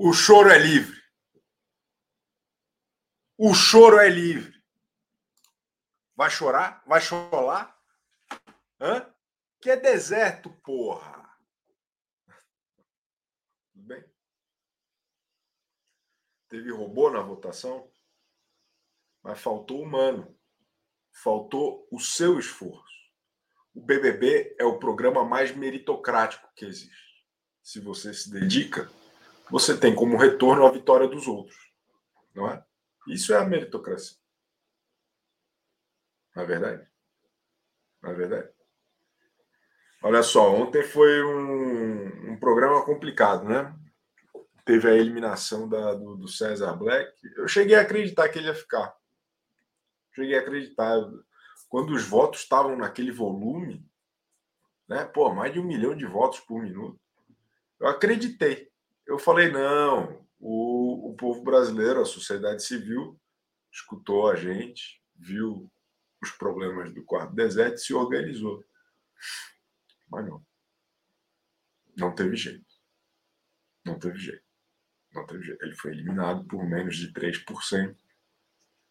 O choro é livre. O choro é livre. Vai chorar? Vai chorar? Hã? Que é deserto, porra. Tudo bem? Teve robô na votação, mas faltou humano. Faltou o seu esforço. O BBB é o programa mais meritocrático que existe. Se você se dedica, você tem como retorno a vitória dos outros. Não é? Isso é a meritocracia. Não é verdade? Não é verdade? Olha só, ontem foi um, um programa complicado, né? Teve a eliminação da, do, do César Black. Eu cheguei a acreditar que ele ia ficar. Cheguei a acreditar quando os votos estavam naquele volume, né? Pô, mais de um milhão de votos por minuto. Eu acreditei. Eu falei, não, o, o povo brasileiro, a sociedade civil, escutou a gente, viu os problemas do quarto deserto e se organizou. Mas não. Não teve jeito. Não teve jeito. Não teve jeito. Ele foi eliminado por menos de 3%.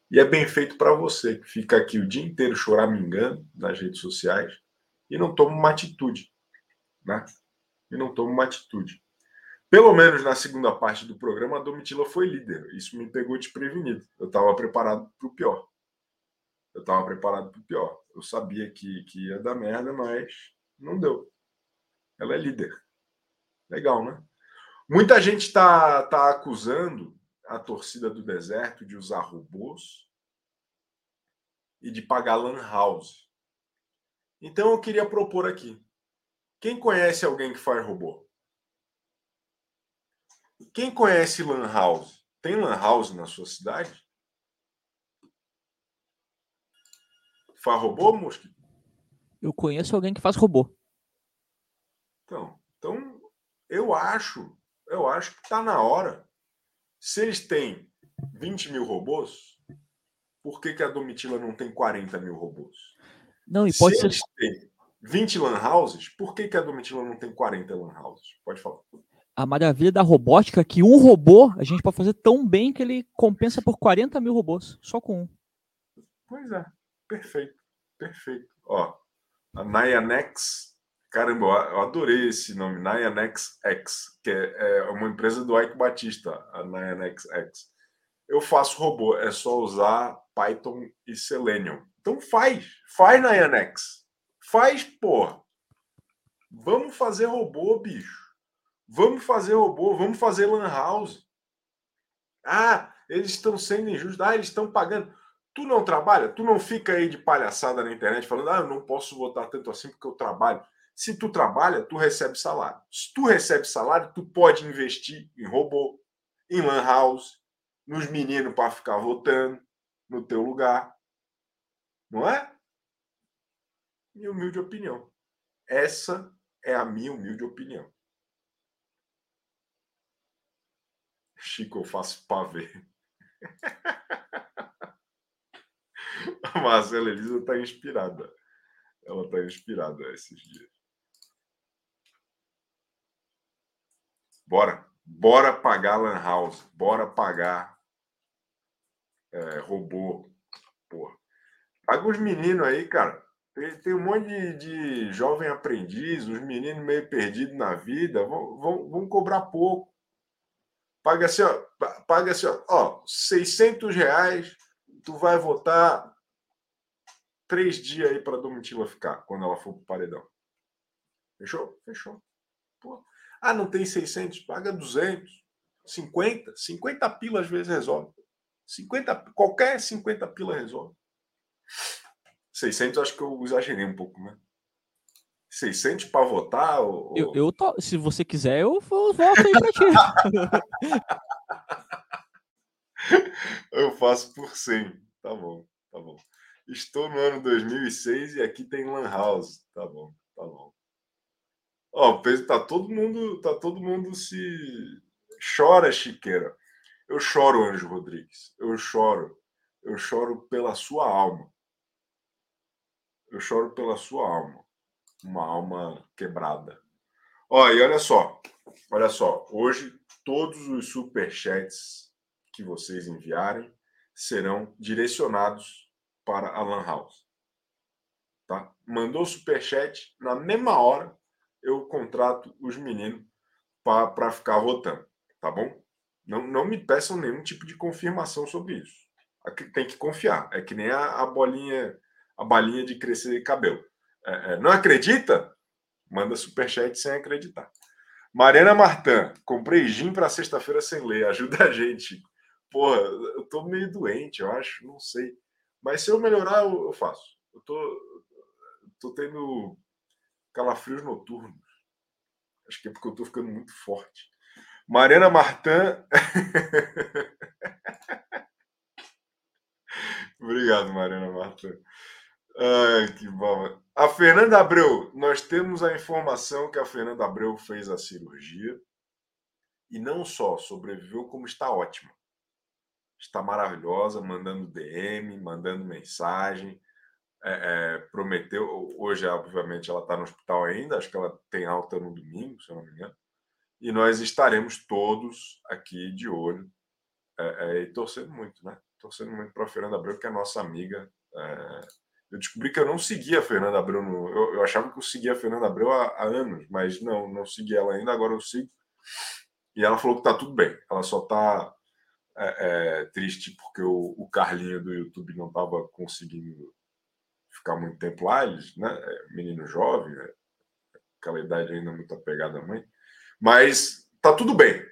E é bem feito para você, que fica aqui o dia inteiro choramingando nas redes sociais e não toma uma atitude. Né? E não toma uma atitude. Pelo menos na segunda parte do programa, a Domitila foi líder. Isso me pegou desprevenido. Eu estava preparado para o pior. Eu estava preparado para o pior. Eu sabia que, que ia dar merda, mas não deu. Ela é líder. Legal, né? Muita gente está tá acusando a torcida do deserto de usar robôs e de pagar lan house. Então eu queria propor aqui. Quem conhece alguém que faz robô? Quem conhece lan house? Tem lan house na sua cidade? Faz robô, Mosquito? Eu conheço alguém que faz robô. Então, então eu acho, eu acho que está na hora se eles têm 20 mil robôs, por que, que a Domitila não tem 40 mil robôs? Não, e pode Se ser. eles têm 20 lan houses, por que, que a Domitila não tem 40 lan houses? Pode falar. A maravilha da robótica que um robô a gente pode fazer tão bem que ele compensa por 40 mil robôs, só com um. Pois é, perfeito, perfeito. Ó, a Nianex, caramba, eu adorei esse nome, Nianex X, que é, é uma empresa do Ike Batista, a Nianex X. Eu faço robô, é só usar Python e Selenium. Então faz, faz Nianex. Faz, porra. Vamos fazer robô, bicho. Vamos fazer robô, vamos fazer lan house. Ah, eles estão sendo injustos. Ah, eles estão pagando. Tu não trabalha? Tu não fica aí de palhaçada na internet falando, ah, eu não posso votar tanto assim porque eu trabalho. Se tu trabalha, tu recebe salário. Se tu recebe salário, tu pode investir em robô, em lan house, nos meninos para ficar votando no teu lugar. Não é? Minha humilde opinião. Essa é a minha humilde opinião. Chico, eu faço pavê. A Marcela Elisa está inspirada. Ela está inspirada esses dias. Bora. Bora pagar Lan House. Bora pagar é, robô. Porra. Paga os meninos aí, cara. Tem, tem um monte de, de, jovem aprendiz, os meninos meio perdidos na vida. Vão, vão, vão cobrar pouco. Paga assim, ó. Paga assim, ó. ó 600 reais. Tu vai votar três dias aí para Domitila ficar quando ela for para o paredão. Fechou? Fechou. Pô. Ah, não tem 600? Paga 200. 50? 50 pila às vezes resolve. 50, qualquer 50 pila resolve. 600 acho que eu exagerei um pouco, né? 600 para votar? Ou... Eu, eu to... Se você quiser, eu voto aí para ti. eu faço por 100. Tá bom, tá bom. Estou no ano 2006 e aqui tem Lan House. Tá bom, tá bom. Ó, tá todo mundo, tá todo mundo se chora, Chiqueira. Eu choro, Anjo Rodrigues. Eu choro. Eu choro pela sua alma. Eu choro pela sua alma. Uma alma quebrada. Ó, e olha só. Olha só, hoje todos os superchats que vocês enviarem serão direcionados para a Lan House. Tá? Mandou superchat, na mesma hora eu contrato os meninos para ficar votando, tá bom? Não, não me peçam nenhum tipo de confirmação sobre isso. Tem que confiar. É que nem a, a bolinha, a balinha de crescer cabelo. É, é, não acredita? Manda superchat sem acreditar. Mariana Martã, comprei gin para sexta-feira sem ler. Ajuda a gente. Porra, eu tô meio doente, eu acho, não sei. Mas se eu melhorar, eu, faço. Eu tô, tô tendo calafrios noturnos. Acho que é porque eu tô ficando muito forte. Mariana Martã. Obrigado, Mariana Martã. Ai, que bom. A Fernanda Abreu, nós temos a informação que a Fernanda Abreu fez a cirurgia e não só sobreviveu, como está ótima. Está maravilhosa, mandando DM, mandando mensagem. É, é, prometeu, hoje, obviamente, ela está no hospital ainda, acho que ela tem alta no domingo, se eu não me engano. E nós estaremos todos aqui de olho é, é e torcendo muito, né? Torcendo muito para a Fernanda Abreu, que é nossa amiga é, eu descobri que eu não seguia a Fernanda Abreu. No, eu, eu, achava que eu seguia a Fernanda Abreu há, há, anos, mas não, não segui ela ainda, agora eu sigo. E ela falou que tá tudo bem. Ela só tá é, é, triste porque o, o, Carlinho do YouTube não estava conseguindo ficar muito tempo lá. Eles, né? É, menino jovem, né? aquela idade ainda muito apegada à mãe. Mas tá tudo bem.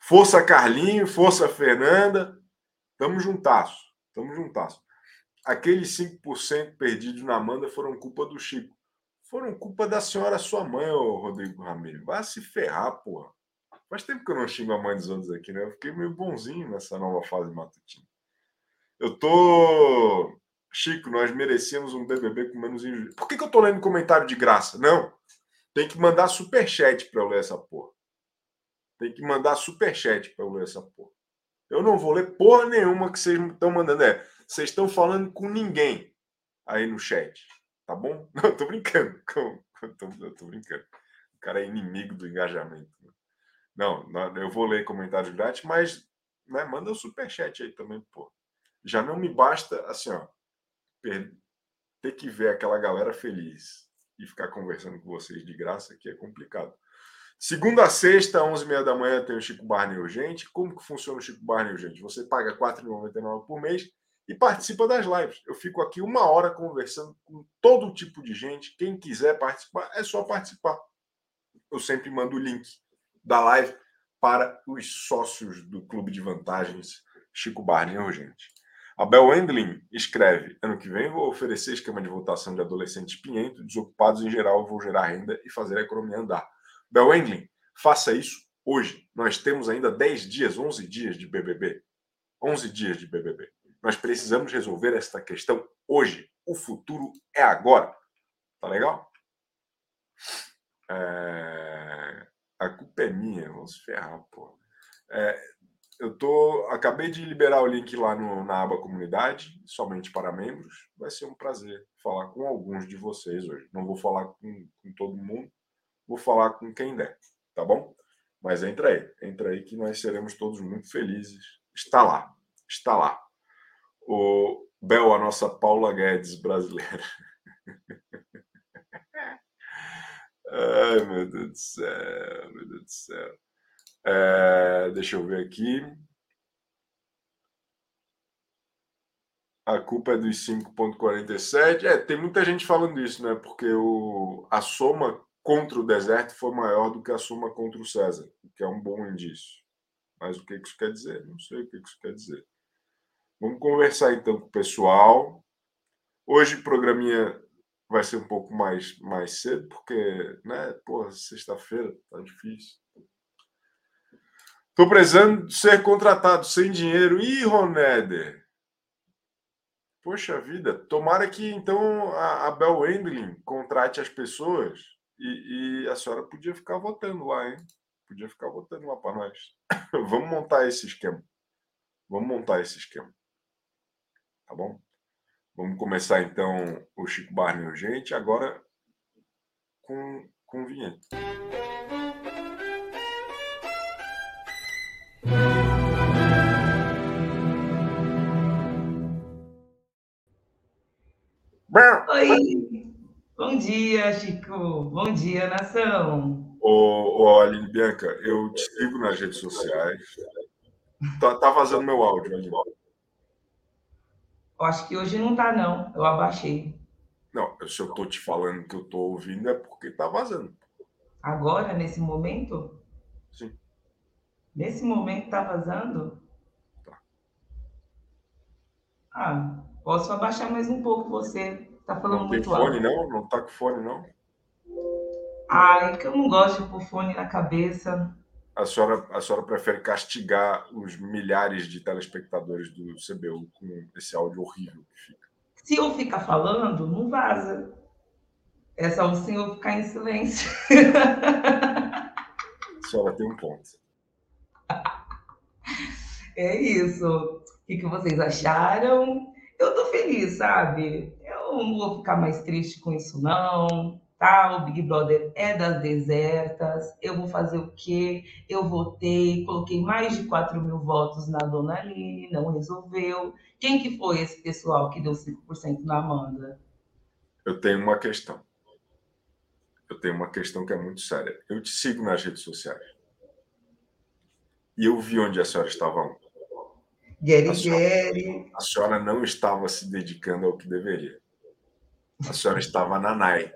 Força Carlinho, força Fernanda. Tamo juntasso. Tamo juntasso aqueles 5% perdidos na Amanda foram culpa do Chico. Foram culpa da senhora sua mãe, ô Rodrigo Ramiro. Vai se ferrar, porra. Faz tempo que eu não xingo a mãe dos outros aqui, né? Eu fiquei meio bonzinho nessa nova fase matutina. Eu tô. Chico, nós merecemos um BBB com menos injustiça. Por que, que eu tô lendo comentário de graça? Não. Tem que mandar superchat pra eu ler essa porra. Tem que mandar superchat pra eu ler essa porra. Eu não vou ler porra nenhuma que vocês estão mandando. É, vocês estão falando com ninguém aí no chat, tá bom? Não, eu tô brincando. Eu tô, eu tô brincando. O cara é inimigo do engajamento. Né? Não, eu vou ler comentários grátis, mas né, manda o um superchat aí também, pô. Já não me basta, assim, ó, ter que ver aquela galera feliz e ficar conversando com vocês de graça, que é complicado. Segunda a sexta, 11h30 da manhã, tem o Chico Barney Urgente. Como que funciona o Chico Barney Urgente? Você paga R$ 4,99 por mês e participa das lives. Eu fico aqui uma hora conversando com todo tipo de gente. Quem quiser participar, é só participar. Eu sempre mando o link da live para os sócios do Clube de Vantagens Chico Barney Urgente. A Bel Wendling escreve: Ano que vem vou oferecer esquema de votação de adolescentes pinhento, desocupados em geral, vou gerar renda e fazer a economia andar. Bel Wendling, faça isso hoje. Nós temos ainda 10 dias, 11 dias de BBB. 11 dias de BBB. Nós precisamos resolver esta questão hoje. O futuro é agora. Tá legal? É... A culpa é minha, vamos ferrar, pô. É... Eu tô, acabei de liberar o link lá no, na aba comunidade, somente para membros. Vai ser um prazer falar com alguns de vocês hoje. Não vou falar com, com todo mundo, vou falar com quem der, tá bom? Mas entra aí, entra aí que nós seremos todos muito felizes. Está lá, está lá o Bel, a nossa Paula Guedes brasileira. Ai, meu Deus do céu, meu Deus do céu. É, deixa eu ver aqui. A culpa é dos 5,47. É, tem muita gente falando isso, né? Porque o, a soma contra o deserto foi maior do que a soma contra o César, o que é um bom indício. Mas o que isso quer dizer? Não sei o que isso quer dizer. Vamos conversar então com o pessoal. Hoje o programinha vai ser um pouco mais, mais cedo, porque, né, porra, sexta-feira tá difícil. Tô precisando ser contratado sem dinheiro. Ih, Roneder! Poxa vida, tomara que então a, a Bel Wendling contrate as pessoas e, e, a senhora podia ficar votando lá, hein? Podia ficar votando lá para nós. Vamos montar esse esquema. Vamos montar esse esquema tá bom? Vamos começar então o Chico Barney Urgente, agora com, com vinheta. Oi, bom dia, Chico. Bom dia, nação. Ô, ô Aline Bianca, eu te sigo nas redes sociais. Tá, tá vazando meu áudio, Aline. Eu acho que hoje não tá, não. Eu abaixei. Não, se eu tô te falando que eu tô ouvindo é porque tá vazando. Agora, nesse momento? Sim. Nesse momento tá vazando? Tá. Ah, posso abaixar mais um pouco você. Tá falando não tem muito fone, alto. não? Não tá com fone, não? É que eu não gosto de pôr fone na cabeça. A senhora, a senhora prefere castigar os milhares de telespectadores do CBU com esse áudio horrível que fica. Se eu ficar falando, não vaza. É só o senhor ficar em silêncio. A senhora tem um ponto. É isso. O que, vocês acharam? Eu tô feliz, sabe? Eu não vou ficar mais triste com isso, não. Tá? O Big Brother é das desertas. Eu vou fazer o quê? Eu votei, coloquei mais de 4 mil votos na Dona Aline, não resolveu. Quem que foi esse pessoal que deu 5% na Amanda? Eu tenho uma questão. Eu tenho uma questão que é muito séria. Eu te sigo nas redes sociais. E eu vi onde a senhora estava ontem. Gary A senhora-. A senhora não estava se dedicando ao que deveria. A senhora estava na night.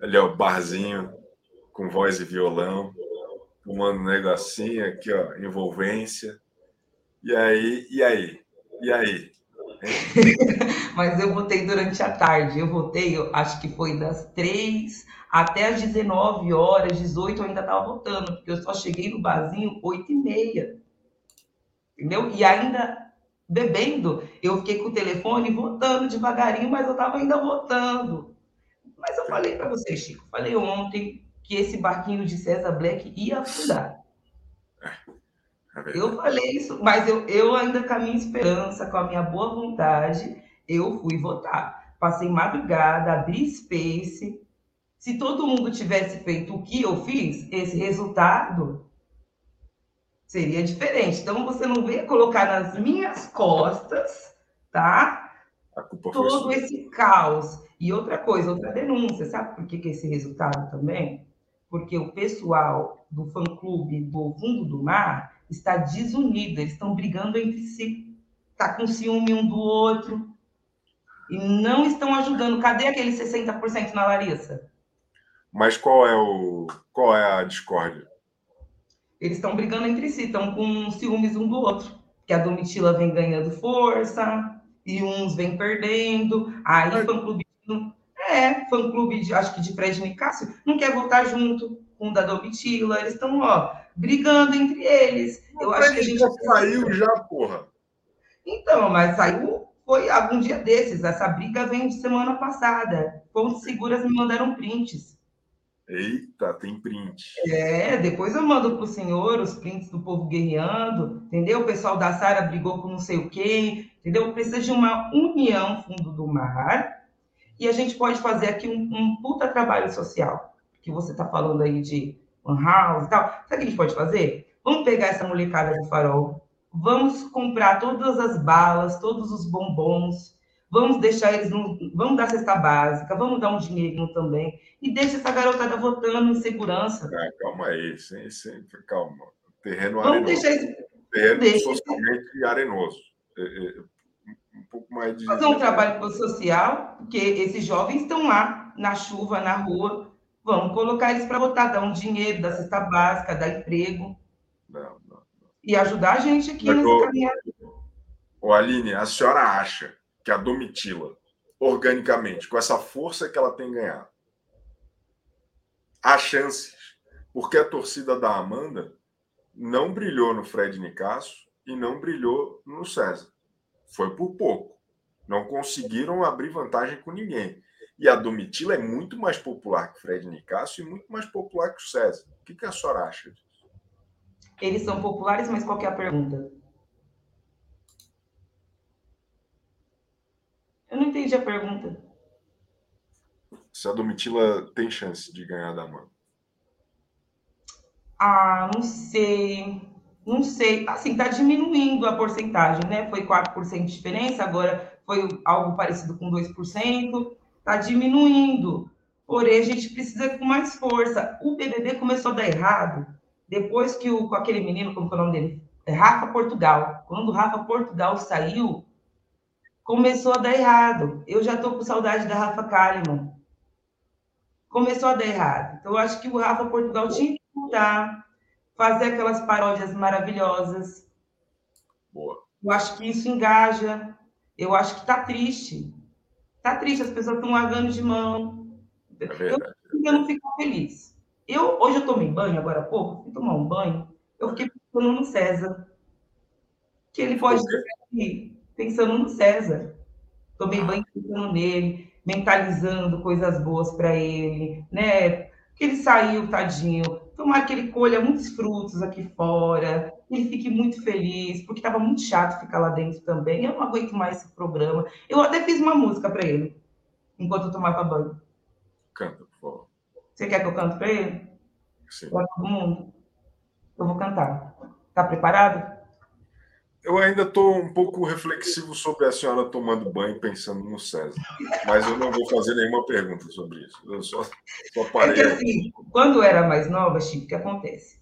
Ali, ó, barzinho, com voz e violão, tomando um negocinho aqui, ó, envolvência. E aí, e aí? E aí? Mas eu votei durante a tarde. Eu votei, eu acho que foi das 3 até as 19 horas, 18 eu ainda estava votando, porque eu só cheguei no barzinho 8 e meia. Entendeu? E ainda bebendo, eu fiquei com o telefone votando devagarinho, mas eu estava ainda votando. Mas eu falei para você, Chico, falei ontem que esse barquinho de César Black ia afundar. É. Eu falei isso, mas eu, eu ainda com a minha esperança, com a minha boa vontade, eu fui votar. Passei madrugada, abri space. Se todo mundo tivesse feito o que eu fiz, esse resultado seria diferente. Então você não venha colocar nas minhas costas, tá? Todo esse caos. E outra coisa, outra denúncia, sabe por que, que esse resultado também? Porque o pessoal do fã-clube do Fundo do Mar está desunido, eles estão brigando entre si, tá com ciúme um do outro e não estão ajudando. Cadê aqueles 60% na Larissa? Mas qual é o qual é a discórdia? Eles estão brigando entre si, estão com ciúmes um do outro. Que a Domitila vem ganhando força e uns vem perdendo. Aí Mas- fã-clube é, fã-clube de, acho que de Fred Nicásio, não quer votar junto com o da Domitila. Eles estão, ó, brigando entre eles. Eu acho que a gente já saiu já, porra. Então, mas saiu foi algum dia desses. Essa briga vem de semana passada. Fontes seguras me mandaram prints. Eita, tem print. É, depois eu mando pro senhor os prints do povo guerreando, entendeu? O pessoal da Sara brigou com não sei o quê, entendeu? Precisa de uma união fundo do mar e a gente pode fazer aqui um, um puta trabalho social, que você tá falando aí de one house e tal. Sabe o que a gente pode fazer? Vamos pegar essa molecada do farol, vamos comprar todas as balas, todos os bombons, vamos deixar eles no, vamos dar cesta básica, vamos dar um dinheirinho também e deixa essa garotada votando em segurança. Ah, calma aí, sem, sem, calma. Terreno Vamos arenoso. deixar eles Terreno deixa- socialmente arenoso. Um pouco mais de. fazer um trabalho social, porque esses jovens estão lá, na chuva, na rua. Vamos colocar eles para votar, dar um dinheiro, dar cesta básica, dar emprego Não, não. e ajudar a gente aqui Mas, nessa ô- caminhada. Ô, Aline, a senhora acha que a Domitila, organicamente, com essa força que ela tem ganhado, há chances, porque a torcida da Amanda não brilhou no Fred Nicasso e não brilhou no César. Foi por pouco. Não conseguiram abrir vantagem com ninguém. E a Domitila é muito mais popular que o Fred Nicasso e muito mais popular que o César. O que, que a senhora acha disso? Eles são populares, mas qual que é a pergunta? Eu não entendi a pergunta. Se a Domitila tem chance de ganhar da Amanda? Ah, não sei. Não sei, assim, está diminuindo a porcentagem, né? Foi 4% de diferença, agora foi algo parecido com 2%, está diminuindo. Porém, a gente precisa com mais força. O BBB começou a dar errado depois que o, com aquele menino, como é o nome dele? É Rafa Portugal. Quando o Rafa Portugal saiu, começou a dar errado. Eu já estou com saudade da Rafa Kalimann. Começou a dar errado. Então, eu acho que o Rafa Portugal tinha que mudar, fazer aquelas paródias maravilhosas. Boa. Eu acho que isso engaja. Eu acho que está triste. Está triste, as pessoas estão largando de mão. É. Eu, eu não fico feliz. Eu, hoje eu tomei banho, agora há pouco, fui tomar um banho, eu fiquei pensando no César. Que ele pode aqui, pensando no César. Tomei banho pensando nele, mentalizando coisas boas para ele, né? Que ele saiu, tadinho. Tomar que ele colha muitos frutos aqui fora, ele fique muito feliz, porque estava muito chato ficar lá dentro também. Eu não aguento mais esse programa. Eu até fiz uma música para ele, enquanto eu tomava banho. Canta, por favor. Você quer que eu cante para ele? Sim. Para todo mundo? Eu vou cantar. Tá preparado? Eu ainda estou um pouco reflexivo sobre a senhora tomando banho pensando no César, mas eu não vou fazer nenhuma pergunta sobre isso. Eu só, só parei. É que assim, quando eu era mais nova, Chico, o que acontece?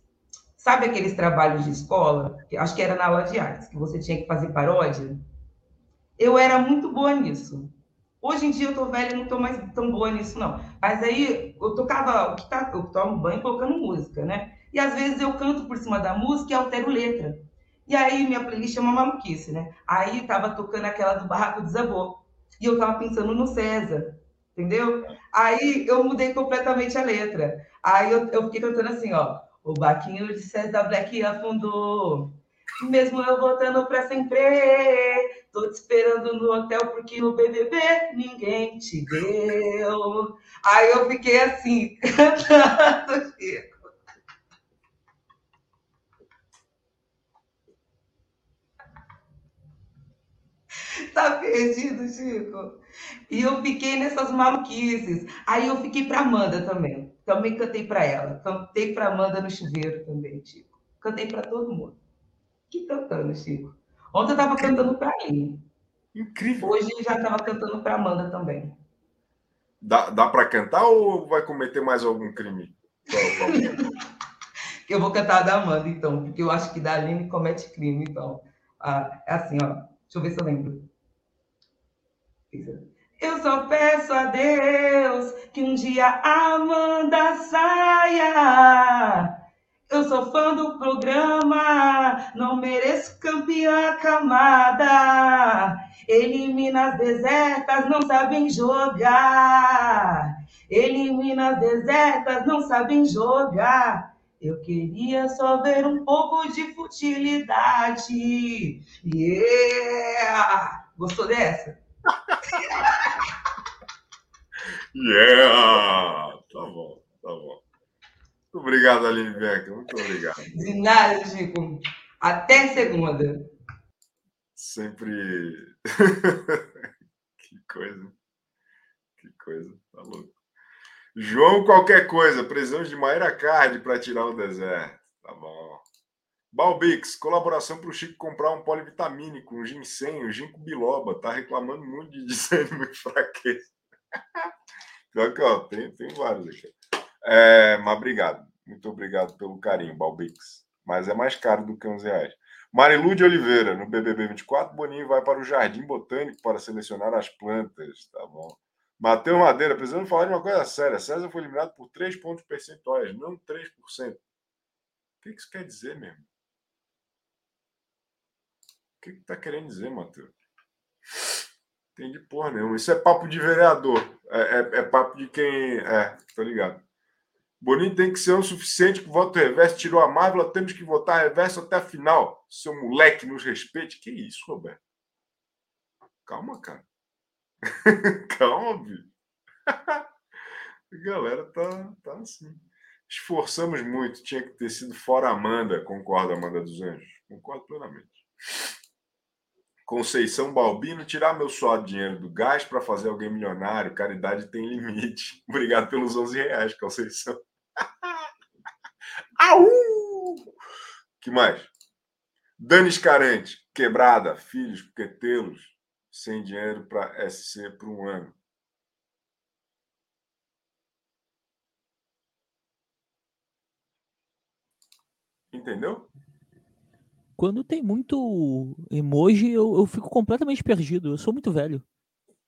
Sabe aqueles trabalhos de escola, acho que era na aula de artes, que você tinha que fazer paródia? Eu era muito boa nisso. Hoje em dia eu tô velha, não tô mais tão boa nisso, não. Mas aí eu tocava, o que tá, eu tomo banho colocando música, né? E às vezes eu canto por cima da música e altero letra. E aí minha playlist é uma maluquice, né? Aí tava tocando aquela do Barraco Desabou. E eu tava pensando no César, entendeu? Aí eu mudei completamente a letra. Aí eu, eu fiquei cantando assim, ó. O baquinho de César Black afundou. Mesmo eu voltando para sempre, tô te esperando no hotel porque no BBB ninguém te deu. Aí eu fiquei assim, cantando. Tá perdido, Chico? E eu fiquei nessas maluquices. Aí eu fiquei para Amanda também. Também cantei para ela. Cantei para Amanda no chuveiro também, Chico. Cantei para todo mundo. Que cantando, Chico. Ontem eu estava cantando para ele. Incrível. Hoje já estava cantando para Amanda também. Dá, dá para cantar ou vai cometer mais algum crime? eu vou cantar da Amanda, então, porque eu acho que da Aline comete crime, então. Ah, é assim, ó. Deixa eu ver se eu lembro. Eu só peço a Deus que um dia a Amanda saia. Eu sou fã do programa, não mereço campeã camada. Eliminas desertas não sabem jogar. Eliminas desertas não sabem jogar. Eu queria só ver um pouco de futilidade. Yeah! Gostou dessa? yeah! Tá bom, tá bom. Muito obrigado, Aline Becker. Muito obrigado. De nada, Chico. Até segunda. Sempre. que coisa. Que coisa. Tá louco. João, qualquer coisa. Precisamos de Maíra Card para tirar o deserto. Tá bom. Balbix, colaboração para o Chico comprar um polivitamínico, um ginseng, um ginkgo biloba. Tá reclamando muito de desânimo e fraqueza. Que, ó, tem, tem vários aqui. É, mas obrigado. Muito obrigado pelo carinho, Balbix. Mas é mais caro do que 11 reais. Marilu de Oliveira, no BBB 24, Boninho vai para o Jardim Botânico para selecionar as plantas. Tá bom. Matheus Madeira, precisando falar de uma coisa séria. César foi eliminado por 3 pontos percentuais, não 3%. O que isso quer dizer mesmo? O que está querendo dizer, Matheus? Entendi porra nenhuma. Isso é papo de vereador. É, é, é papo de quem. É, tá ligado? Boninho tem que ser o suficiente que o voto reverso tirou a Marvel, temos que votar reverso até a final. Seu moleque nos respeite. Que isso, Roberto? Calma, cara. Calma, bicho. a galera tá, tá assim. Esforçamos muito. Tinha que ter sido fora Amanda. Concordo, Amanda dos Anjos. Concordo plenamente. Conceição Balbino, tirar meu suado dinheiro do gás para fazer alguém milionário. Caridade tem limite. Obrigado pelos 11 reais, Conceição. Au! que mais? Dani Escarante, quebrada, filhos, porque tê-los sem dinheiro para SC por um ano. Entendeu? Quando tem muito emoji, eu, eu fico completamente perdido. Eu sou muito velho.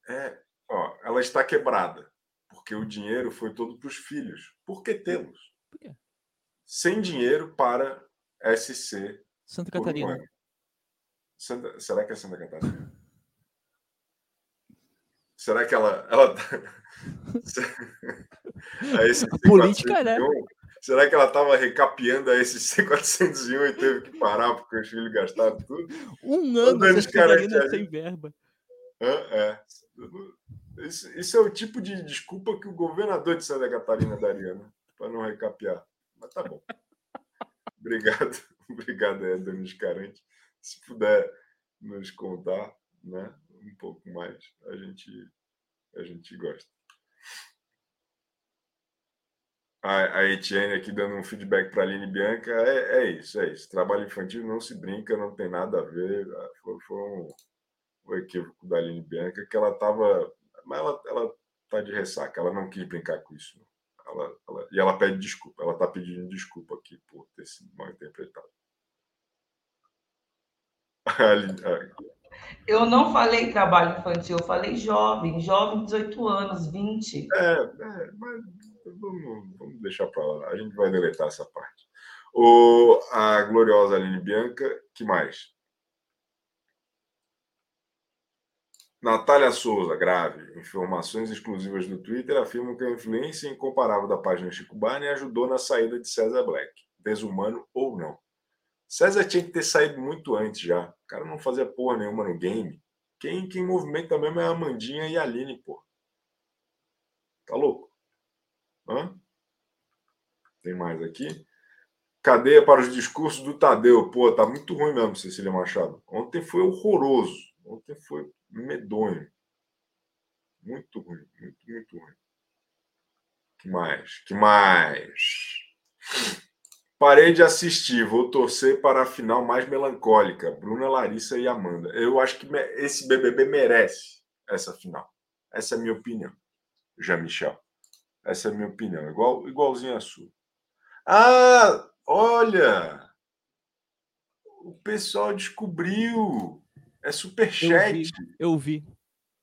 É, ó, ela está quebrada, porque o dinheiro foi todo para os filhos. Por que tê-los? Por quê? Sem dinheiro para SC. Santa Catarina. Santa- será que é Santa Catarina? Será que ela. ela... tá- a SC política, né? 401, Será que ela estava recapeando a SC 401 e teve que parar porque os filhos gastaram tudo? Um ano Santa Catarina Escarante sem verba. É. Isso, isso é o tipo de desculpa que o governador de Santa Catarina daria, né? Para não recapear. Mas tá bom. Obrigado. Obrigado, é, Escarante. Se puder nos contar né, um pouco mais, a gente, a gente gosta. A, a Etienne aqui dando um feedback para a Aline Bianca. É, é isso, é isso. Trabalho infantil não se brinca, não tem nada a ver. Foi, foi um, o equívoco da Aline Bianca, que ela estava. Mas ela, ela tá de ressaca, ela não quis brincar com isso. Ela, ela- e ela pede desculpa, ela está pedindo desculpa aqui por ter sido mal interpretado. A Aline- a- Eu não falei trabalho infantil, eu falei jovem, jovem de 18 anos, 20. É, é, mas vamos, vamos deixar para lá. A gente vai deletar essa parte. O, a gloriosa Aline Bianca, que mais? Natália Souza, grave. Informações exclusivas do Twitter afirmam que a influência incomparável da página Chico Barney ajudou na saída de César Black. Desumano ou não. César tinha que ter saído muito antes já. O cara não fazia porra nenhuma no game. Quem, quem movimenta mesmo é a Amandinha e a Aline, pô. Tá louco? Hã? Tem mais aqui. Cadeia para os discursos do Tadeu. Pô, tá muito ruim mesmo, Cecília Machado. Ontem foi horroroso. Ontem foi medonho. Muito ruim, muito, muito ruim. Que mais? Que mais? Parei de assistir, vou torcer para a final mais melancólica. Bruna, Larissa e Amanda. Eu acho que esse BBB merece essa final. Essa é a minha opinião. Já Michel. Essa é a minha opinião, igual igualzinho a sua. Ah, olha! O pessoal descobriu. É superchat. Eu vi.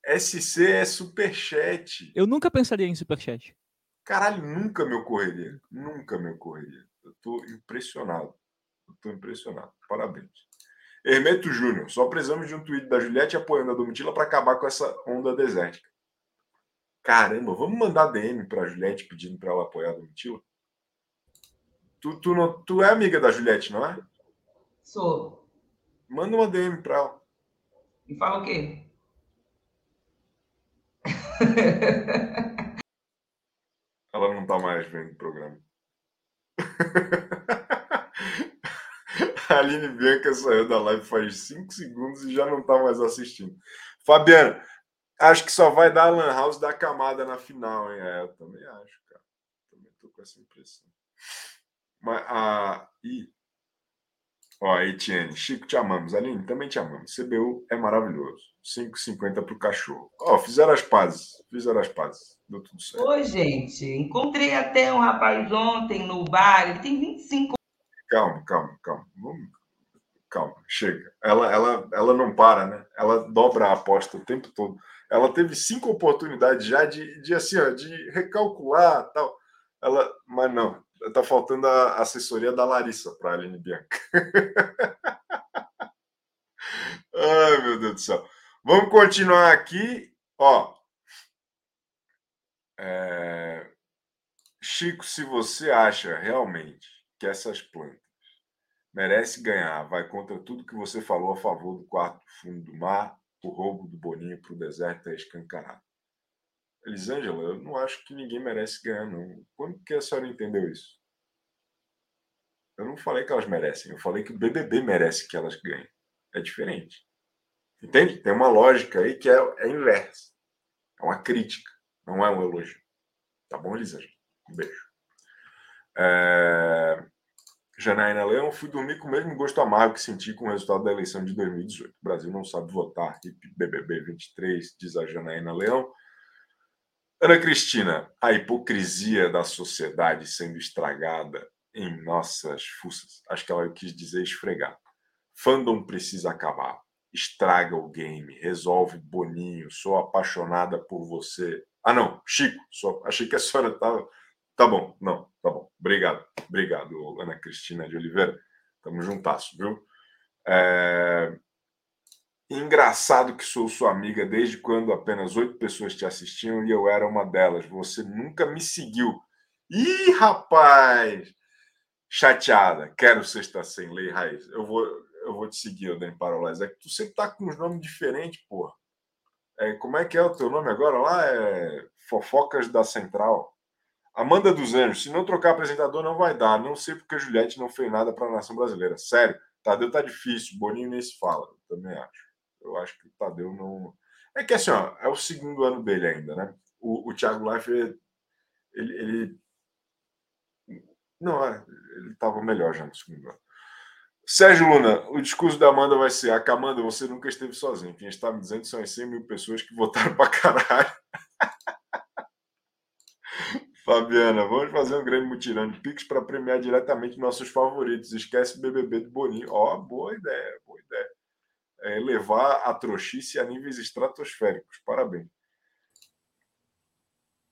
SC é superchat. Eu nunca pensaria em superchat. Caralho, nunca me ocorreria. Nunca me ocorreria. Eu tô impressionado. Eu tô impressionado. Parabéns. Hermeto Júnior, só precisamos de um tweet da Juliette apoiando a Domitila para acabar com essa onda desértica. Caramba, vamos mandar DM para a Juliette pedindo para ela apoiar a Domitila? Tu, tu, não, tu é amiga da Juliette, não é? Sou. Manda uma DM para ela. E fala o quê? Ela não tá mais vendo o programa. A Aline Bianca saiu da live faz 5 segundos e já não tá mais assistindo. Fabiana, acho que só vai dar a Lan House da camada na final, hein? É, eu também acho, cara. Também tô com essa impressão. Mas a. Ih. Ó, Etienne, Chico, te amamos. Aline, também te amamos. CBU é maravilhoso. 5,50 pro cachorro. Ó, fizeram as pazes. Fizeram as pazes. Deu tudo certo. Oi, gente. Encontrei até um rapaz ontem no bar, ele tem 25 Calma, calma, calma. Vamos... Calma, chega. Ela, ela, ela não para, né? Ela dobra a aposta o tempo todo. Ela teve cinco oportunidades já de, de assim, ó, de recalcular tal. Ela, mas não. Tá faltando a assessoria da Larissa para a Aline Bianca. Ai, meu Deus do céu. Vamos continuar aqui. Ó. É... Chico, se você acha realmente que essas plantas merece ganhar, vai contra tudo que você falou a favor do quarto fundo do mar, o roubo do Boninho para o deserto é escancarado. Elisângela, eu não acho que ninguém merece ganhar, não. Quando que a senhora entendeu isso? Eu não falei que elas merecem, eu falei que o BBB merece que elas ganhem. É diferente. Entende? Tem uma lógica aí que é, é inversa. É uma crítica, não é um elogio. Tá bom, Elisângela? Um beijo. É... Janaína Leão, fui dormir com o mesmo gosto amargo que senti com o resultado da eleição de 2018. O Brasil não sabe votar. BBB 23, diz a Janaína Leão. Ana Cristina, a hipocrisia da sociedade sendo estragada em nossas fuças. Acho que ela quis dizer esfregar. Fandom precisa acabar. Estraga o game. Resolve Boninho. Sou apaixonada por você. Ah, não. Chico. Sou... Achei que a senhora estava. Tá bom. Não, tá bom. Obrigado. Obrigado, Ana Cristina de Oliveira. Tamo juntasso, viu? É... Engraçado que sou sua amiga desde quando apenas oito pessoas te assistiam e eu era uma delas. Você nunca me seguiu. Ih, rapaz! Chateada. Quero sexta sem lei raiz. Eu vou, eu vou te seguir, Oden Parolés. É que tu sempre tá com uns nomes diferentes, porra. É, como é que é o teu nome agora lá? É Fofocas da Central. Amanda dos Anjos, se não trocar apresentador, não vai dar. Não sei porque a Juliette não fez nada para a nação brasileira. Sério, Tadeu tá difícil. Boninho nem se fala. Eu também acho. Eu acho que o Tadeu não. É que assim, ó, é o segundo ano dele ainda, né? O, o Thiago Leifert, ele, ele. Não, é, ele estava melhor já no segundo ano. Sérgio Luna, o discurso da Amanda vai ser: Amanda, você nunca esteve sozinho. Quem está me dizendo são as 100 mil pessoas que votaram para caralho. Fabiana, vamos fazer um grande mutirão de Pix para premiar diretamente nossos favoritos. Esquece BBB do Boninho. Ó, oh, boa ideia, boa ideia. É levar a trouxice a níveis estratosféricos. Parabéns.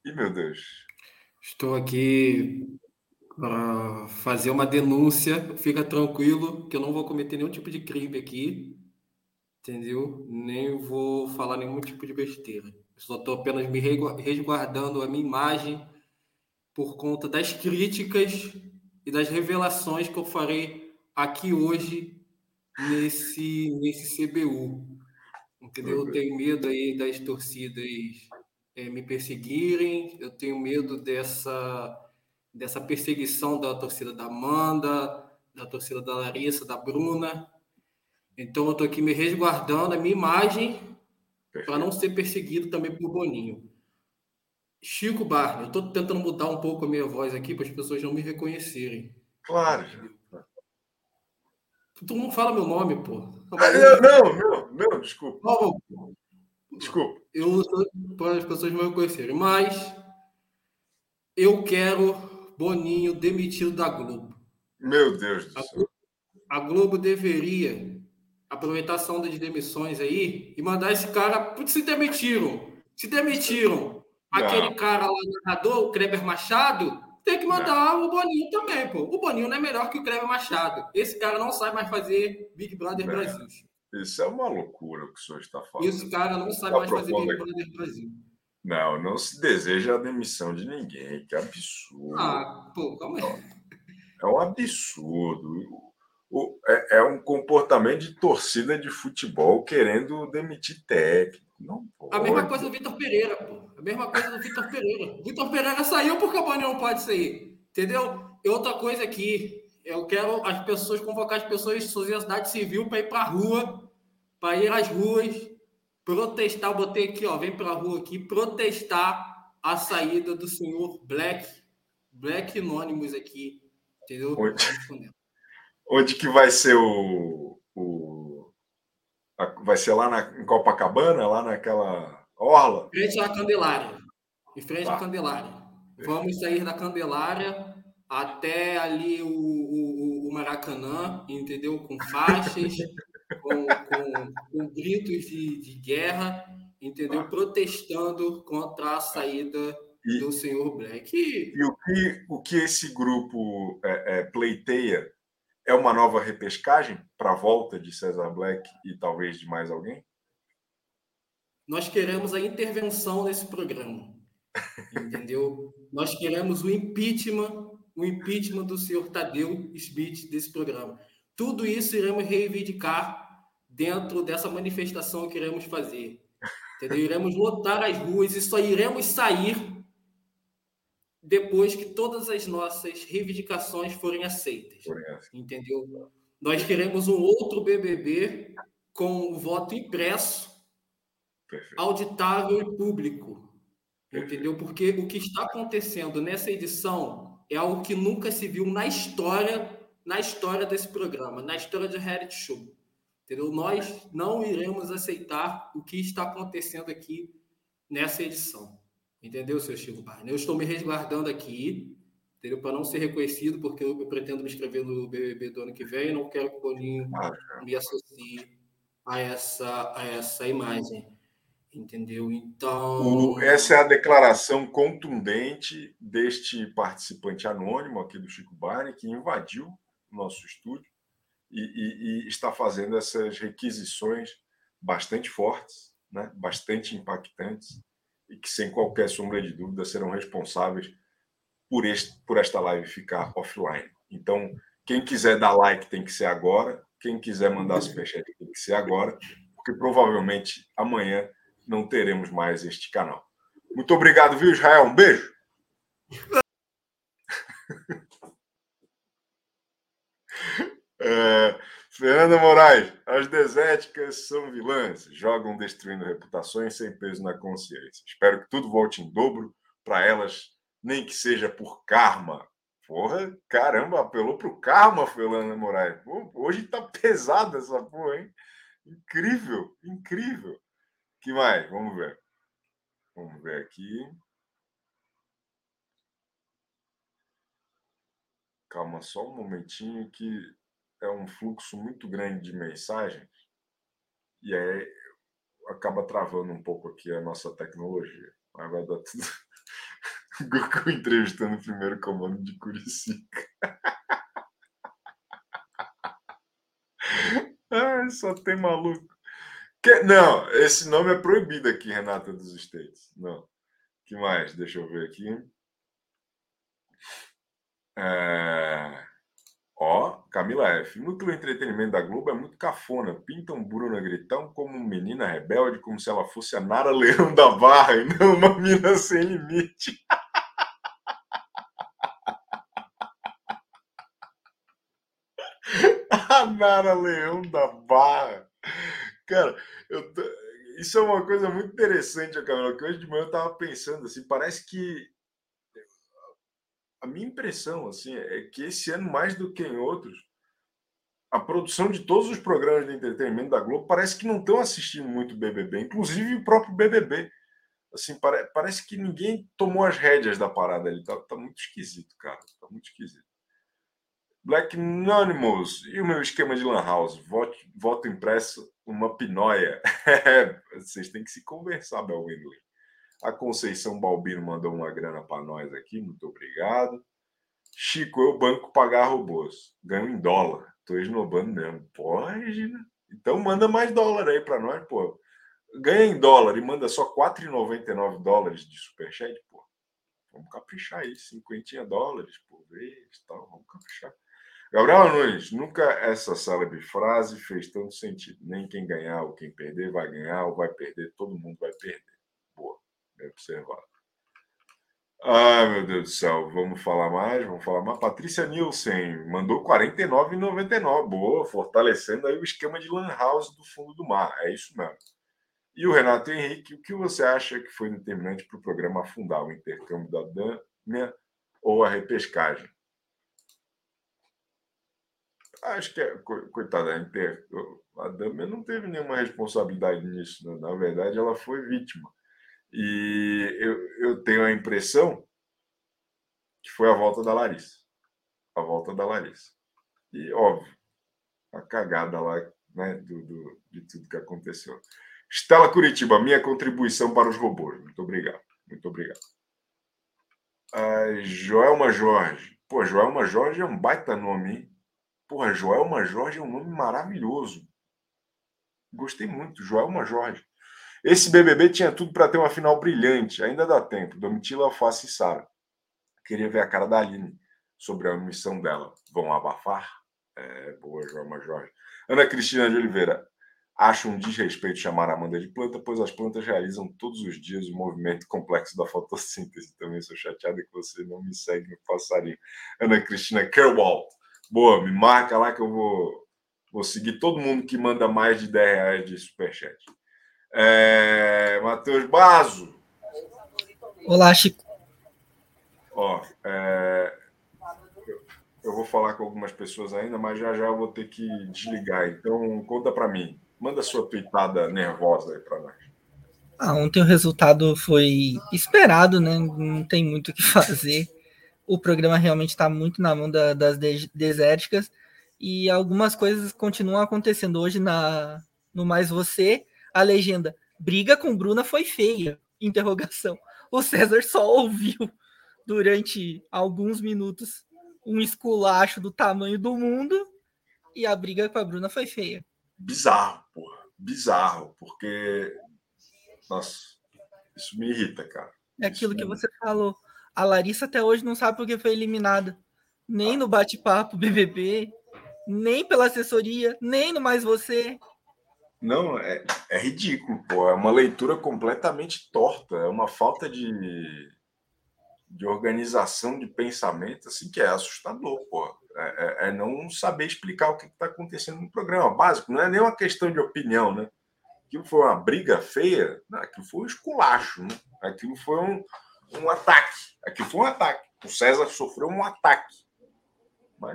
E meu Deus. Estou aqui para fazer uma denúncia. Fica tranquilo que eu não vou cometer nenhum tipo de crime aqui. Entendeu? Nem vou falar nenhum tipo de besteira. Só estou apenas me resguardando a minha imagem por conta das críticas e das revelações que eu farei aqui hoje nesse, nesse CBU. Entendeu? Eu tenho medo aí das torcidas é, me perseguirem, eu tenho medo dessa, dessa perseguição da torcida da Amanda, da torcida da Larissa, da Bruna. Então eu estou aqui me resguardando a minha imagem para não ser perseguido também por Boninho. Chico Barney, eu estou tentando mudar um pouco a minha voz aqui para as pessoas não me reconhecerem. Claro. Tu não fala meu nome, pô. Ah, não, não, não, desculpa. Não, desculpa. Eu para as pessoas não me reconhecerem, mas eu quero Boninho demitido da Globo. Meu Deus do a céu. a Globo deveria aproveitar a ação das demissões aí e mandar esse cara. Se demitiram. Se demitiram Aquele cara lá, narrador, o Kleber Machado, tem que mandar não. o Boninho também, pô. O Boninho não é melhor que o Kleber Machado. Esse cara não sabe mais fazer Big Brother não. Brasil. Isso é uma loucura o que o senhor está falando. Esse cara não sabe mais fazer Big Brother Brasil. Não, não se deseja a demissão de ninguém. Que absurdo. Ah, pô, calma aí. É um absurdo. É, é um comportamento de torcida de futebol querendo demitir técnico. Não pode. A mesma coisa do Vitor Pereira, pô. A mesma coisa do Vitor Pereira. Vitor Pereira saiu porque o Boninho não pode sair. Entendeu? E outra coisa aqui, eu quero as pessoas, convocar as pessoas de sociedade civil para ir para a rua, para ir às ruas, protestar. Eu botei aqui, ó, vem para a rua aqui, protestar a saída do senhor Black, Black Anonymous aqui. Entendeu? Onde, onde que vai ser o, o Vai ser lá na, em Copacabana, lá naquela orla? Em frente à Candelária. Em frente tá. à Candelária. Vamos sair da Candelária até ali o, o, o Maracanã, entendeu? Com faixas, com, com, com, gritos de, de guerra, entendeu? Tá. Protestando contra a saída e, do senhor Black. E, e o, que, o que esse grupo é, é, pleiteia é uma nova repescagem para a volta de César Black e talvez de mais alguém? Nós queremos a intervenção nesse programa. Entendeu? Nós queremos o impeachment, o impeachment do senhor Tadeu Smith desse programa. Tudo isso iremos reivindicar dentro dessa manifestação que iremos fazer. Entendeu? Iremos lotar as ruas e só iremos sair depois que todas as nossas reivindicações forem aceitas. Entendeu? Nós queremos um outro BBB com o voto impresso, Perfeito. auditável e público. Perfeito. Entendeu? Porque o que está acontecendo nessa edição é algo que nunca se viu na história na história desse programa, na história de reality show. Entendeu? Nós não iremos aceitar o que está acontecendo aqui nessa edição. Entendeu, seu Chico Barney? Eu estou me resguardando aqui, entendeu? Para não ser reconhecido, porque eu, pretendo me inscrever no BBB do ano que vem e não quero que o Boninho me associe a essa, a essa imagem. Entendeu? Então. O, essa é a declaração contundente deste participante anônimo aqui do Chico Barney, que invadiu o nosso estúdio e, e, e está fazendo essas requisições bastante fortes, né? bastante impactantes, e que, sem qualquer sombra de dúvida, serão responsáveis por, este, por esta live ficar offline. Então, quem quiser dar like tem que ser agora, quem quiser mandar superchat tem que ser agora, porque provavelmente amanhã não teremos mais este canal. Muito obrigado, viu, Israel? Um beijo. É, Fernanda Moraes, as deséticas são vilãs, jogam destruindo reputações sem peso na consciência. Espero que tudo volte em dobro para elas, nem que seja por karma. Porra, caramba, apelou pro karma, Fernanda Moraes. Pô, hoje tá pesada essa porra, hein? Incrível, incrível que mais? Vamos ver. Vamos ver aqui. Calma só um momentinho que é um fluxo muito grande de mensagens e aí acaba travando um pouco aqui a nossa tecnologia. Mas vai dar tudo. Goku entrevistando o primeiro comando de Curicica. Ai, só tem maluco. Que... Não, esse nome é proibido aqui, Renata dos States. Não. que mais? Deixa eu ver aqui. É... Camila F. Núcleo Entretenimento da Globo é muito cafona. Pintam Bruna Gritão como menina rebelde, como se ela fosse a Nara Leão da Barra e não uma mina sem limite. a Nara Leão da Barra. Cara, eu, isso é uma coisa muito interessante, Camila, que hoje de manhã eu estava pensando assim, parece que a minha impressão assim é que esse ano mais do que em outros a produção de todos os programas de entretenimento da Globo parece que não estão assistindo muito BBB, inclusive o próprio BBB. Assim, pare, parece que ninguém tomou as rédeas da parada ali. Tá, tá muito esquisito, cara. Tá muito esquisito. Black Anonymous e o meu esquema de Lan House. Voto, voto impresso uma pinóia. Vocês têm que se conversar, Bel Windley. A Conceição Balbino mandou uma grana para nós aqui, muito obrigado. Chico, eu banco pagar robôs. Ganho em dólar. Tô esnobando mesmo. Pode, né? Então manda mais dólar aí para nós, pô. Ganha em dólar e manda só 4,99 dólares de superchat, pô. Vamos caprichar aí, 50 dólares por vez, tal. Vamos caprichar. Gabriel Nunes, nunca essa célebre frase fez tanto sentido. Nem quem ganhar ou quem perder vai ganhar ou vai perder, todo mundo vai perder. Boa, bem observado. Ai, meu Deus do céu, vamos falar mais, vamos falar mais. Patrícia Nielsen mandou 49,99. Boa, fortalecendo aí o esquema de Lan House do fundo do mar. É isso mesmo. E o Renato Henrique, o que você acha que foi determinante para o programa afundar o intercâmbio da Dânia ou a repescagem? Acho que, é, coitada, a Dama não teve nenhuma responsabilidade nisso. Né? Na verdade, ela foi vítima. E eu, eu tenho a impressão que foi a volta da Larissa. A volta da Larissa. E, óbvio, a cagada lá né, do, do, de tudo que aconteceu. Estela Curitiba, minha contribuição para os robôs. Muito obrigado. Muito obrigado. A Joelma Jorge. Pô, Joelma Jorge é um baita nome, hein? Porra, Joelma Jorge é um nome maravilhoso. Gostei muito, Joelma Jorge. Esse BBB tinha tudo para ter uma final brilhante, ainda dá tempo. Domitila, Alface e Sara. Queria ver a cara da Aline sobre a missão dela. Vão abafar? É, boa, Joelma Jorge. Ana Cristina de Oliveira. Acho um desrespeito chamar a Amanda de planta, pois as plantas realizam todos os dias o movimento complexo da fotossíntese. Também sou chateada que você não me segue no passarinho. Ana Cristina Kerwald. Boa, me marca lá que eu vou, vou seguir todo mundo que manda mais de 10 reais de superchat. É, Matheus Bazo. Olá, Chico. Ó, é, eu, vou, falar com algumas pessoas ainda, mas já já eu vou ter que desligar. Então, conta para mim. Manda sua tweetada nervosa aí para nós. Ah, ontem o resultado foi esperado, né? Não tem muito o que fazer. O programa realmente está muito na mão da, das desérticas e algumas coisas continuam acontecendo. Hoje, na, no Mais Você, a legenda briga com Bruna foi feia. Interrogação. O César só ouviu durante alguns minutos um esculacho do tamanho do mundo e a briga com a Bruna foi feia. Bizarro, porra. Bizarro, porque. Nossa, isso me irrita, cara. É aquilo isso que me... você falou. A Larissa até hoje não sabe porque foi eliminada. Nem no bate-papo BBB, nem pela assessoria, nem no Mais Você. Não, é, é ridículo, pô. É uma leitura completamente torta. É uma falta de de organização de pensamento assim que é assustador, pô. É, é, é não saber explicar o que está acontecendo no programa básico. Não é nem uma questão de opinião, né? Aquilo foi uma briga feia, não, aquilo foi um esculacho, né? Aquilo foi um, um ataque. Aquilo foi um ataque. O César sofreu um ataque.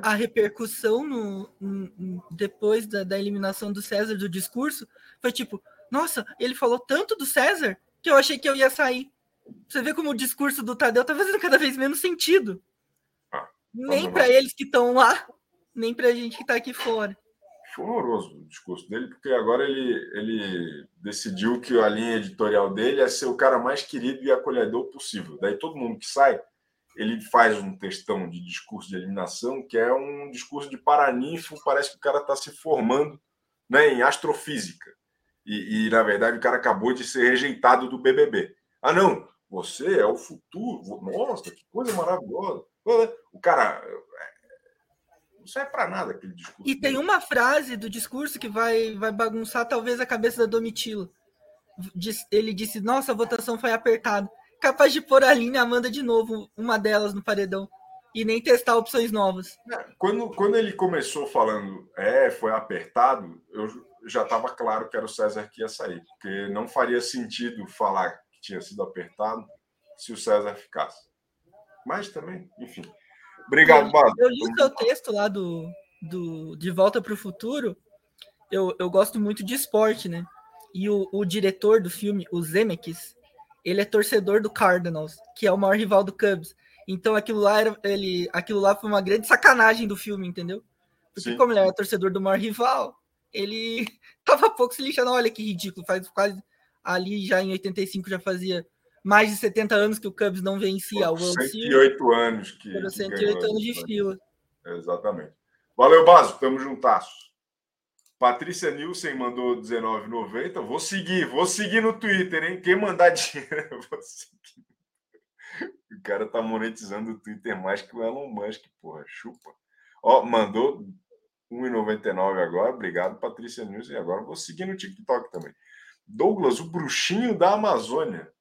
A repercussão no, no depois da, da eliminação do César do discurso foi tipo, nossa, ele falou tanto do César que eu achei que eu ia sair. Você vê como o discurso do Tadeu tá fazendo cada vez menos sentido. Ah, nem para eles que estão lá, nem para a gente que está aqui fora. Foi horroroso o discurso dele, porque agora ele, ele decidiu que a linha editorial dele é ser o cara mais querido e acolhedor possível. Daí todo mundo que sai, ele faz um textão de discurso de eliminação, que é um discurso de paraninfo, parece que o cara está se formando né, em astrofísica. E, e, na verdade, o cara acabou de ser rejeitado do BBB. Ah, não, você é o futuro. Nossa, que coisa maravilhosa. O cara é, não serve para nada aquele discurso. E tem uma frase do discurso que vai, vai bagunçar talvez a cabeça da Domitila. Ele disse: Nossa, a votação foi apertada. Capaz de pôr a linha Amanda de novo, uma delas no paredão. E nem testar opções novas. É, quando, quando ele começou falando, é, foi apertado, eu já estava claro que era o César que ia sair. Porque não faria sentido falar tinha sido apertado se o César ficasse. Mas também, enfim. Obrigado, Bado. Eu li o seu texto lá do, do De Volta para o Futuro. Eu, eu gosto muito de esporte, né? E o, o diretor do filme, o Zemeckis, ele é torcedor do Cardinals, que é o maior rival do Cubs. Então aquilo lá era ele, aquilo lá foi uma grande sacanagem do filme, entendeu? Porque Sim. como ele era torcedor do maior rival, ele tava pouco se lixando. Olha que ridículo, faz quase ali já em 85 já fazia mais de 70 anos que o Cubs não vencia o World 108 anos que. Foram 108 anos de fila. Exatamente. Valeu, Baso, tamo juntasso. Patrícia Nilsen mandou 19,90. Vou seguir, vou seguir no Twitter, hein? Quem mandar dinheiro, eu vou seguir. O cara tá monetizando o Twitter mais que o Elon Musk, porra, chupa. Ó, mandou 1,99 agora. Obrigado, Patrícia Nilsen. Agora vou seguir no TikTok também. Douglas, o bruxinho da Amazônia.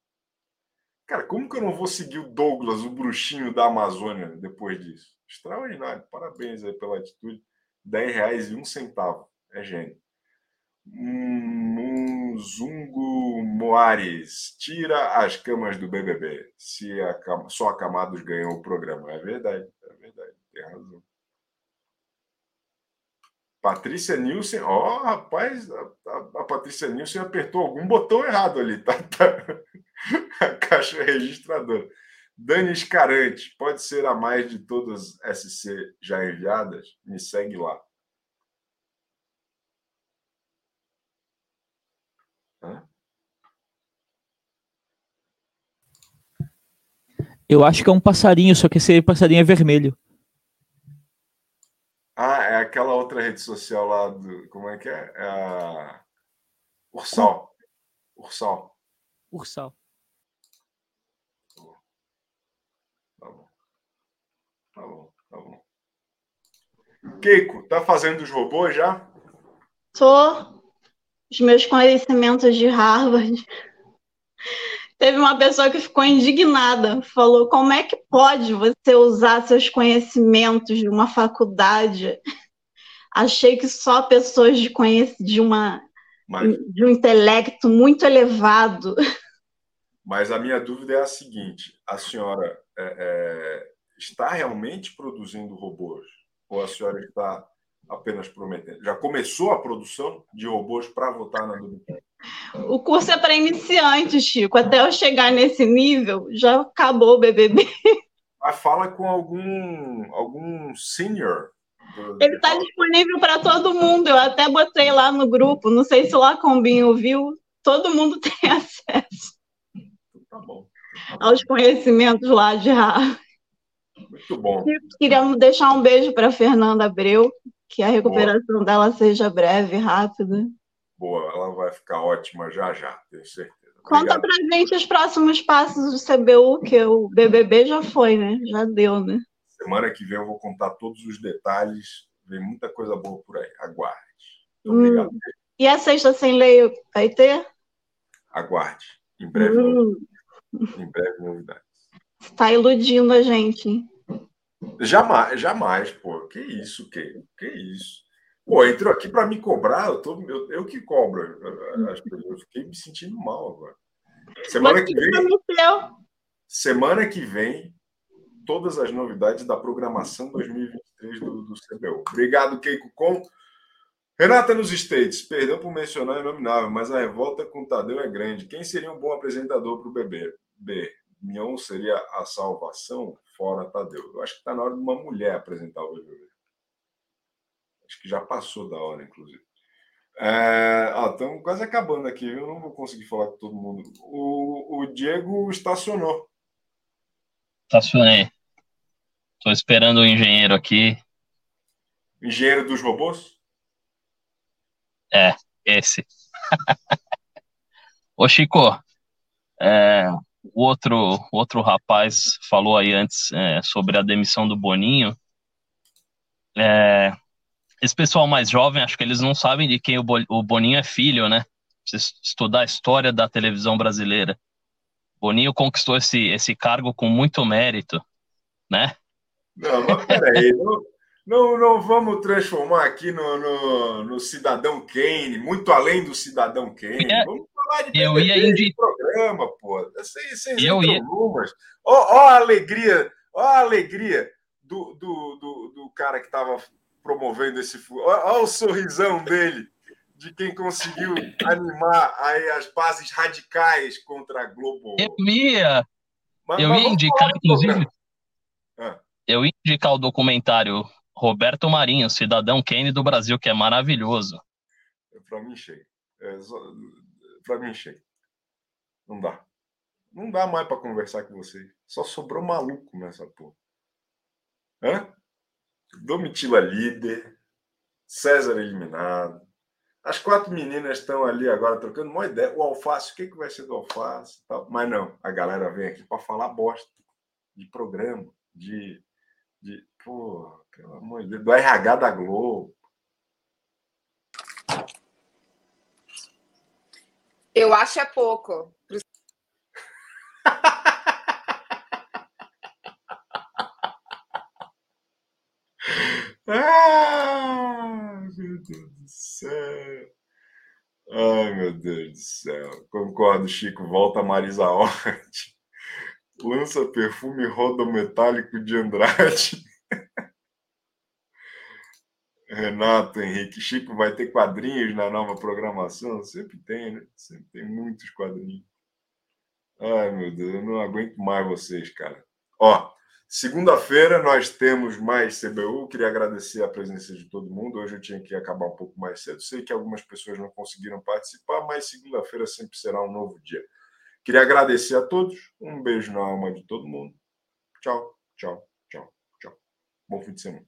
Cara, como que eu não vou seguir o Douglas, o bruxinho da Amazônia, depois disso? Extraordinário. Parabéns aí pela atitude. 10 É gênio. Munzungo Moares. Tira as camas do BBB. Se a, só a Camados ganhou o programa. É verdade. É verdade. Tem razão. Patrícia Nilson, ó, oh, rapaz, a, a, a, Patrícia Nilson apertou algum botão errado ali, tá? tá. a caixa registradora. Dani Escarante, pode ser a mais de todas SC já enviadas? Me segue lá. Hã? Eu acho que é um passarinho, só que esse passarinho é vermelho. Ah, é aquela outra rede social lá do. Como é que é? é a... Ursal. Ursal. Ursal. Tá bom. Tá bom, tá bom. Keiko, tá fazendo os robôs já? Tô. Os meus conhecimentos de Harvard. Teve uma pessoa que ficou indignada, falou: como é que pode você usar seus conhecimentos de uma faculdade? Achei que só pessoas de, conhec de, uma, mas, de um intelecto muito elevado. Mas a minha dúvida é a seguinte: a senhora é, é, está realmente produzindo robôs? Ou a senhora está apenas prometendo? Já começou a produção de robôs para votar na dúvida? O curso é para iniciantes, Chico. Até eu chegar nesse nível, já acabou o BBB. Mas fala com algum, algum senior. Ele está disponível para todo mundo. Eu até botei lá no grupo. Não sei se o Lacombinho viu. Todo mundo tem acesso. Tá bom. Aos conhecimentos lá de Harvard. Muito bom. Queria deixar um beijo para Fernanda Abreu, que a recuperação Boa. dela seja breve, rápida. Boa, ela vai ficar ótima já já, tenho certeza. Conta pra gente os próximos passos do CBU, que o BBB já foi, né? Já deu, né? Semana que vem eu vou contar todos os detalhes. Vem muita coisa boa por aí. Aguarde. Hum. obrigado. E a sexta sem lei vai ter? Aguarde. Em breve. Hum. Em breve novidades. Está iludindo a gente. Hein? Jamais, jamais, pô. Que isso, que? Que isso? Pô, entrou aqui para me cobrar, eu, tô, eu, eu que cobro. Eu fiquei me sentindo mal agora. Semana que vem. Semana que vem, todas as novidades da programação 2023 do, do CBU. Obrigado, Keiko Com. Renata nos States, perdão por mencionar inominável, mas a revolta com o Tadeu é grande. Quem seria um bom apresentador para o bebê? B. Mion seria a salvação fora Tadeu. Eu acho que está na hora de uma mulher apresentar o BBB. Acho que já passou da hora, inclusive. É, ah, estamos quase acabando aqui, eu não vou conseguir falar com todo mundo. O, o Diego estacionou. Estacionei. Estou esperando o engenheiro aqui. Engenheiro dos robôs? É, esse. Ô, Chico, é, o outro, outro rapaz falou aí antes é, sobre a demissão do Boninho. É, esse pessoal mais jovem, acho que eles não sabem de quem o Boninho é filho, né? Precisa estudar a história da televisão brasileira. Boninho conquistou esse, esse cargo com muito mérito, né? Não, mas peraí, não, não, não vamos transformar aqui no, no, no, Cidadão Kane, muito além do Cidadão Kane. É, vamos falar de eu ia indicar programa, pô. Vocês, vocês eu ia... Ó, ó a alegria, ó a alegria do, do, do, do cara que estava promovendo esse. Olha o sorrisão dele, de quem conseguiu animar aí as bases radicais contra a Globo. Eu ia. Mas, eu ia indicar, inclusive. Ah. Eu ia indicar o documentário Roberto Marinho, Cidadão Kane do Brasil, que é maravilhoso. É para mim, chega. É, para mim, chega. Não dá. Não dá mais para conversar com você. Só sobrou maluco nessa porra. Hã? Domitila líder, César eliminado. As quatro meninas estão ali agora trocando uma ideia. O alface, o que, que vai ser do alface? Mas não, a galera vem aqui para falar bosta de programa, de, de. Pô, pelo amor de Deus, do RH da Globo. Eu acho é pouco. Ah, meu Deus do céu. Ai, meu Deus do céu. Concordo, Chico. Volta Marisa Hort. Lança perfume rodometálico de Andrade. Renato Henrique. Chico vai ter quadrinhos na nova programação? Sempre tem, né? Sempre tem muitos quadrinhos. Ai, meu Deus, eu não aguento mais vocês, cara. Ó, Segunda-feira nós temos mais CBU. Queria agradecer a presença de todo mundo. Hoje eu tinha que acabar um pouco mais cedo. Sei que algumas pessoas não conseguiram participar, mas segunda-feira sempre será um novo dia. Queria agradecer a todos. Um beijo na alma de todo mundo. Tchau, tchau, tchau, tchau. Bom fim de semana.